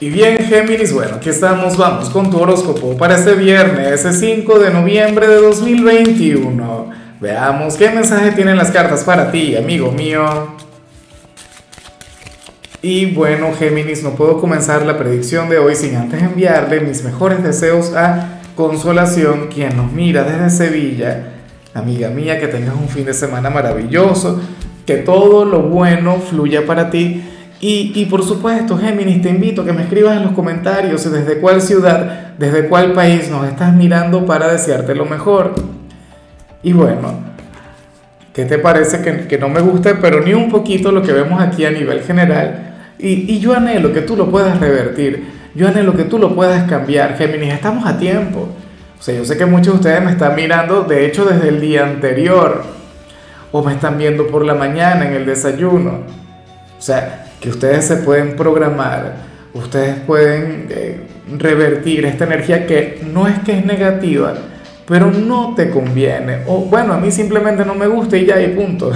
Y bien, Géminis, bueno, aquí estamos, vamos con tu horóscopo para este viernes, ese 5 de noviembre de 2021. Veamos qué mensaje tienen las cartas para ti, amigo mío. Y bueno, Géminis, no puedo comenzar la predicción de hoy sin antes enviarle mis mejores deseos a Consolación, quien nos mira desde Sevilla. Amiga mía, que tengas un fin de semana maravilloso, que todo lo bueno fluya para ti y, por supuesto, Géminis, te invito a que me escribas en los comentarios desde cuál ciudad, desde cuál país nos estás mirando para desearte lo mejor. Y bueno, ¿qué te parece que, que no me guste, pero ni un poquito lo que vemos aquí a nivel general? Y, y yo anhelo que tú lo puedas revertir, yo anhelo que tú lo puedas cambiar. Géminis, estamos a tiempo. O sea, yo sé que muchos de ustedes me están mirando, de hecho, desde el día anterior, o me están viendo por la mañana en el desayuno. O sea, que ustedes se pueden programar, ustedes pueden eh, revertir esta energía que no es que es negativa, pero no te conviene. O bueno, a mí simplemente no me gusta y ya y punto.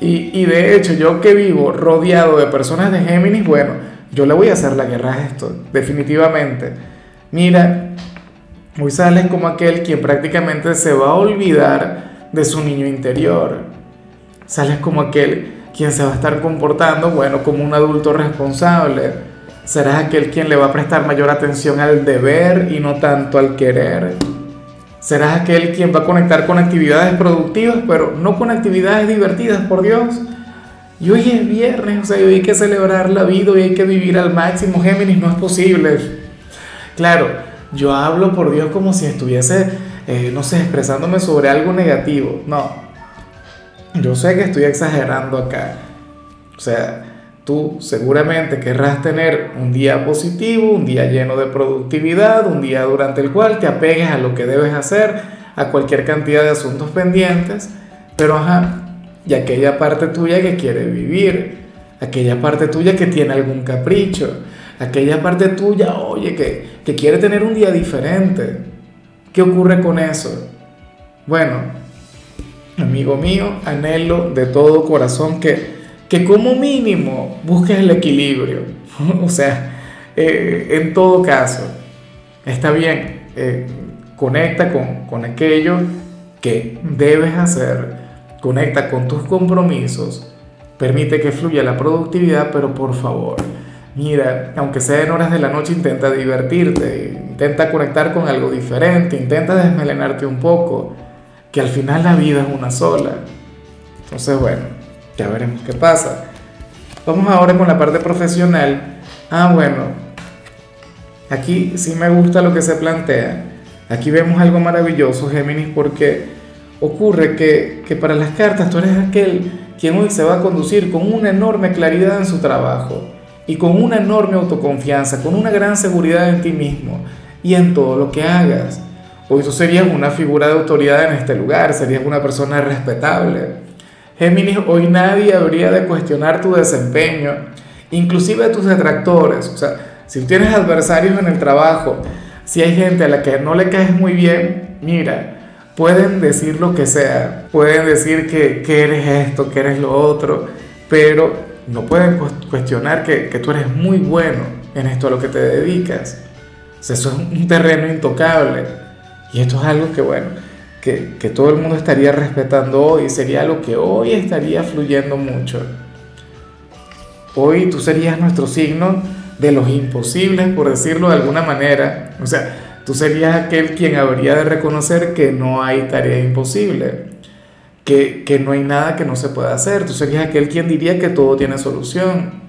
Y, y de hecho, yo que vivo rodeado de personas de Géminis, bueno, yo le voy a hacer la guerra a esto, definitivamente. Mira, hoy sales como aquel quien prácticamente se va a olvidar de su niño interior. Sales como aquel quien se va a estar comportando, bueno, como un adulto responsable. Serás aquel quien le va a prestar mayor atención al deber y no tanto al querer. Serás aquel quien va a conectar con actividades productivas, pero no con actividades divertidas, por Dios. Y hoy es viernes, o sea, hoy hay que celebrar la vida, y hay que vivir al máximo. Géminis, no es posible. Claro, yo hablo por Dios como si estuviese, eh, no sé, expresándome sobre algo negativo. No, yo sé que estoy exagerando acá. O sea, tú seguramente querrás tener un día positivo, un día lleno de productividad, un día durante el cual te apegues a lo que debes hacer, a cualquier cantidad de asuntos pendientes, pero ajá, y aquella parte tuya que quiere vivir, aquella parte tuya que tiene algún capricho, aquella parte tuya, oye, que, que quiere tener un día diferente. ¿Qué ocurre con eso? Bueno, amigo mío, anhelo de todo corazón que, que como mínimo busques el equilibrio. o sea, eh, en todo caso, está bien, eh, conecta con, con aquello que debes hacer, conecta con tus compromisos, permite que fluya la productividad, pero por favor, mira, aunque sea en horas de la noche, intenta divertirte, intenta conectar con algo diferente, intenta desmelenarte un poco que al final la vida es una sola. Entonces, bueno, ya veremos qué pasa. Vamos ahora con la parte profesional. Ah, bueno, aquí sí me gusta lo que se plantea. Aquí vemos algo maravilloso, Géminis, porque ocurre que, que para las cartas tú eres aquel quien hoy se va a conducir con una enorme claridad en su trabajo y con una enorme autoconfianza, con una gran seguridad en ti mismo y en todo lo que hagas. Hoy tú serías una figura de autoridad en este lugar, serías una persona respetable. Géminis, hoy nadie habría de cuestionar tu desempeño, inclusive tus detractores. O sea, si tienes adversarios en el trabajo, si hay gente a la que no le caes muy bien, mira, pueden decir lo que sea, pueden decir que, que eres esto, que eres lo otro, pero no pueden cuestionar que, que, tú eres muy bueno en esto a lo que te dedicas. O sea, eso es un terreno intocable. Y esto es algo que, bueno, que, que todo el mundo estaría respetando hoy, sería algo que hoy estaría fluyendo mucho. Hoy tú serías nuestro signo de los imposibles, por decirlo de alguna manera. O sea, tú serías aquel quien habría de reconocer que no hay tarea imposible, que, que no hay nada que no se pueda hacer. Tú serías aquel quien diría que todo tiene solución.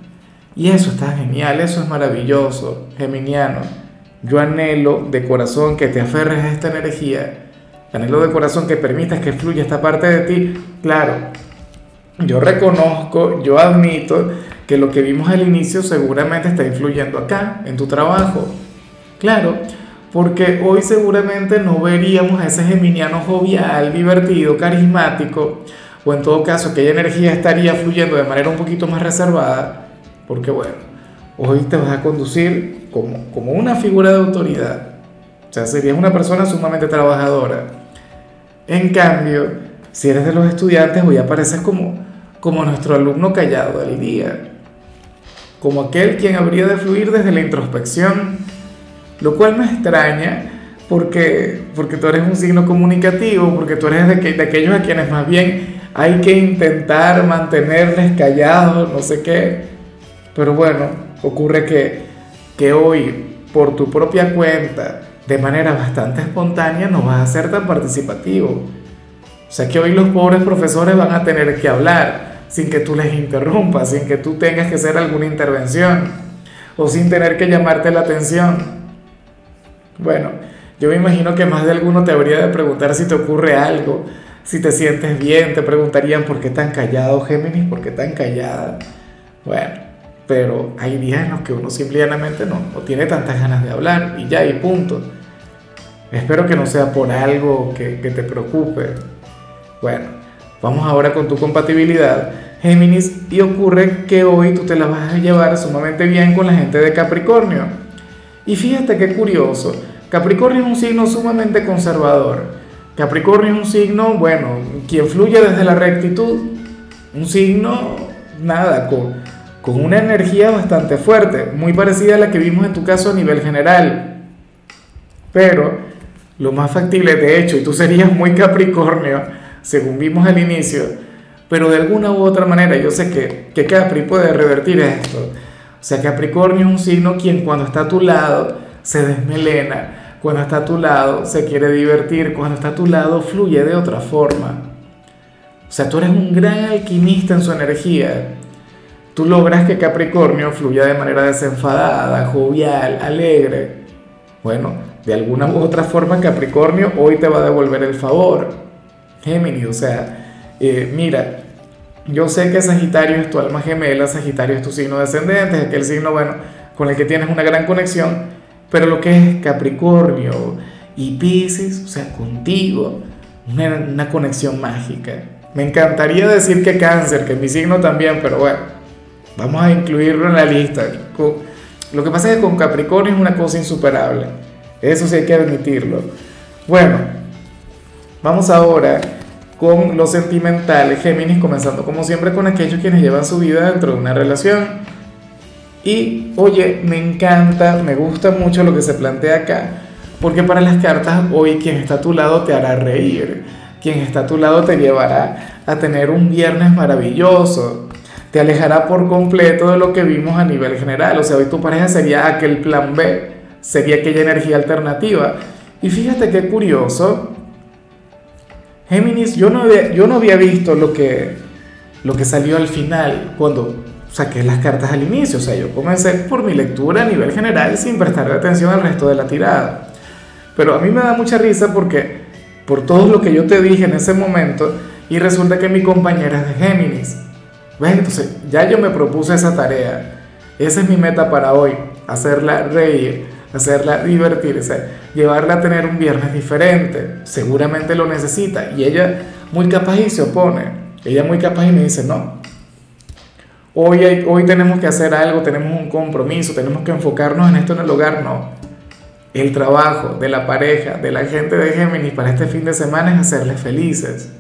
Y eso está genial, eso es maravilloso, geminiano. Yo anhelo de corazón que te aferres a esta energía, anhelo de corazón que permitas que fluya esta parte de ti. Claro, yo reconozco, yo admito que lo que vimos al inicio seguramente está influyendo acá, en tu trabajo. Claro, porque hoy seguramente no veríamos a ese geminiano jovial, divertido, carismático, o en todo caso aquella energía estaría fluyendo de manera un poquito más reservada, porque bueno, hoy te vas a conducir como, como una figura de autoridad. O sea, serías una persona sumamente trabajadora. En cambio, si eres de los estudiantes, hoy apareces como, como nuestro alumno callado del día. como aquel quien habría de fluir desde la introspección, lo cual me extraña porque, porque tú eres un signo comunicativo, porque tú eres de, que, de aquellos a quienes más bien hay que intentar mantenerles callados, no sé qué. Pero bueno, ocurre que, que hoy, por tu propia cuenta, de manera bastante espontánea, no vas a ser tan participativo. O sea que hoy los pobres profesores van a tener que hablar sin que tú les interrumpas, sin que tú tengas que hacer alguna intervención o sin tener que llamarte la atención. Bueno, yo me imagino que más de alguno te habría de preguntar si te ocurre algo, si te sientes bien, te preguntarían por qué tan callado Géminis, por qué tan callada. Bueno, pero hay días en los que uno simplemente no, no tiene tantas ganas de hablar y ya, y punto. Espero que no sea por algo que, que te preocupe. Bueno, vamos ahora con tu compatibilidad, Géminis, y ocurre que hoy tú te la vas a llevar sumamente bien con la gente de Capricornio. Y fíjate qué curioso, Capricornio es un signo sumamente conservador Capricornio es un signo, bueno, quien fluye desde la rectitud, un signo, nada, con, con una energía bastante fuerte, muy parecida a la que vimos en tu caso a nivel general. Pero lo más factible, de hecho, y tú serías muy Capricornio, según vimos al inicio, pero de alguna u otra manera yo sé que, que Capri puede revertir esto. O sea, Capricornio es un signo quien cuando está a tu lado se desmelena, cuando está a tu lado se quiere divertir, cuando está a tu lado fluye de otra forma. O sea, tú eres un gran alquimista en su energía. Tú logras que Capricornio fluya de manera desenfadada, jovial, alegre. Bueno, de alguna u otra forma Capricornio hoy te va a devolver el favor. Géminis, o sea, eh, mira, yo sé que Sagitario es tu alma gemela, Sagitario es tu signo descendente, es aquel signo, bueno, con el que tienes una gran conexión, pero lo que es Capricornio y Pisces, o sea, contigo, una, una conexión mágica. Me encantaría decir que cáncer, que mi signo también, pero bueno, vamos a incluirlo en la lista. Lo que pasa es que con Capricornio es una cosa insuperable. Eso sí hay que admitirlo. Bueno, vamos ahora con lo sentimental, Géminis, comenzando como siempre con aquellos quienes llevan su vida dentro de una relación. Y oye, me encanta, me gusta mucho lo que se plantea acá, porque para las cartas hoy quien está a tu lado te hará reír, quien está a tu lado te llevará a tener un viernes maravilloso, te alejará por completo de lo que vimos a nivel general, o sea, hoy tu pareja sería aquel plan B, sería aquella energía alternativa. Y fíjate qué curioso, Géminis, yo no había, yo no había visto lo que, lo que salió al final, cuando saqué las cartas al inicio, o sea, yo comencé por mi lectura a nivel general sin prestarle atención al resto de la tirada. Pero a mí me da mucha risa porque por todo lo que yo te dije en ese momento y resulta que mi compañera es de Géminis. ¿Ves? Entonces ya yo me propuse esa tarea. Esa es mi meta para hoy, hacerla reír, hacerla divertirse, llevarla a tener un viernes diferente. Seguramente lo necesita y ella muy capaz y se opone. Ella muy capaz y me dice, no, hoy, hoy tenemos que hacer algo, tenemos un compromiso, tenemos que enfocarnos en esto en el hogar, no. El trabajo de la pareja, de la gente de Géminis para este fin de semana es hacerles felices,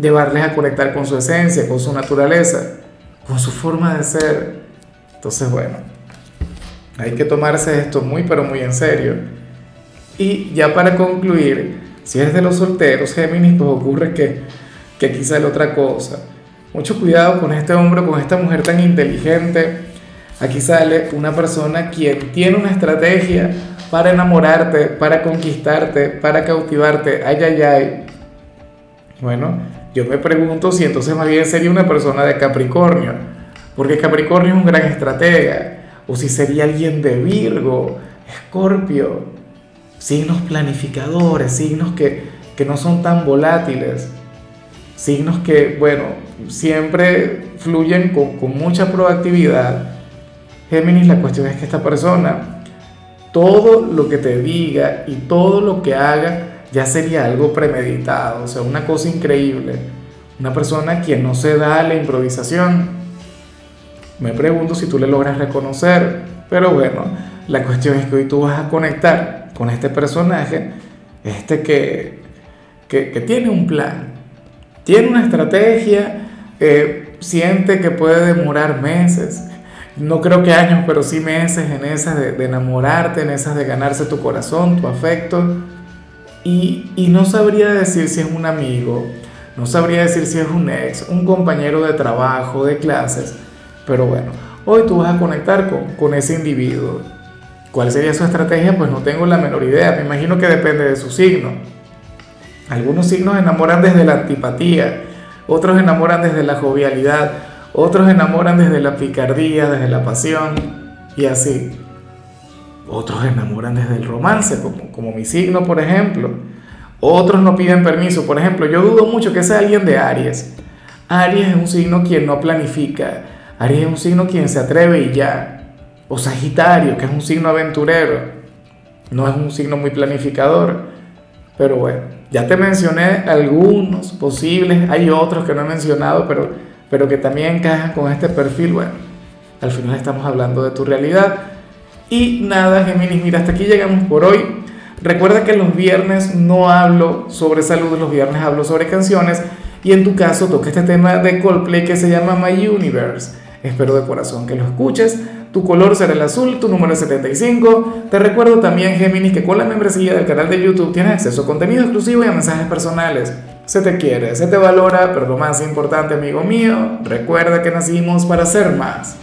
llevarles a conectar con su esencia, con su naturaleza, con su forma de ser. Entonces, bueno, hay que tomarse esto muy, pero muy en serio. Y ya para concluir, si eres de los solteros, Géminis, pues ocurre que, que aquí sale otra cosa mucho cuidado con este hombre, con esta mujer tan inteligente. Aquí sale una persona quien tiene una estrategia para enamorarte, para conquistarte, para cautivarte. Ay, ay, ay. Bueno, yo me pregunto si entonces más bien sería una persona de Capricornio, porque Capricornio es un gran estratega, o si sería alguien de Virgo, Escorpio, signos planificadores, signos que, que no son tan volátiles signos que, bueno, siempre fluyen con, mucha proactividad. Géminis, la cuestión es que esta persona, todo lo que te diga y todo lo que haga, ya sería algo premeditado, o sea, una cosa increíble. Una persona quien no se da a la improvisación. Me pregunto si tú le logras reconocer, pero bueno, la cuestión es que hoy tú vas a conectar con este personaje, este que, que, que tiene un plan, tiene una estrategia, eh, siente que puede demorar meses, no creo que años, pero sí meses en esas de, enamorarte, en esas de ganarse tu corazón, tu afecto. Y, no sabría decir si es un amigo, no sabría decir si es un ex, un compañero de trabajo, de clases, pero bueno, hoy tú vas a conectar con, con ese individuo. ¿Cuál sería su estrategia? Pues no tengo la menor idea, me imagino que depende de su signo. Algunos signos enamoran desde la antipatía, otros enamoran desde la jovialidad, otros enamoran desde la picardía, desde la pasión y así. Otros enamoran desde el romance, como, como mi signo, por ejemplo. Otros no piden permiso. Por ejemplo, yo dudo mucho que sea alguien de Aries. Aries es un signo quien no planifica. Aries es un signo quien se atreve y ya. O Sagitario, que es un signo aventurero. No es un signo muy planificador. Pero bueno, ya te mencioné algunos posibles. Hay otros que no he mencionado, pero, pero que también encajan con este perfil. Bueno, al final estamos hablando de tu realidad. Y nada, Géminis, mira, hasta aquí llegamos por hoy. Recuerda que los viernes no hablo sobre salud, los viernes hablo sobre canciones y en tu caso toca este tema de Coldplay que se llama My Universe. Espero de corazón que lo escuches. Tu color será el azul, tu número es 75. Te recuerdo también, Géminis, que con la membresía del canal de YouTube tienes acceso a contenido exclusivo y a mensajes personales. Se te quiere, se te valora, pero lo más importante, amigo mío, recuerda que nacimos para ser más.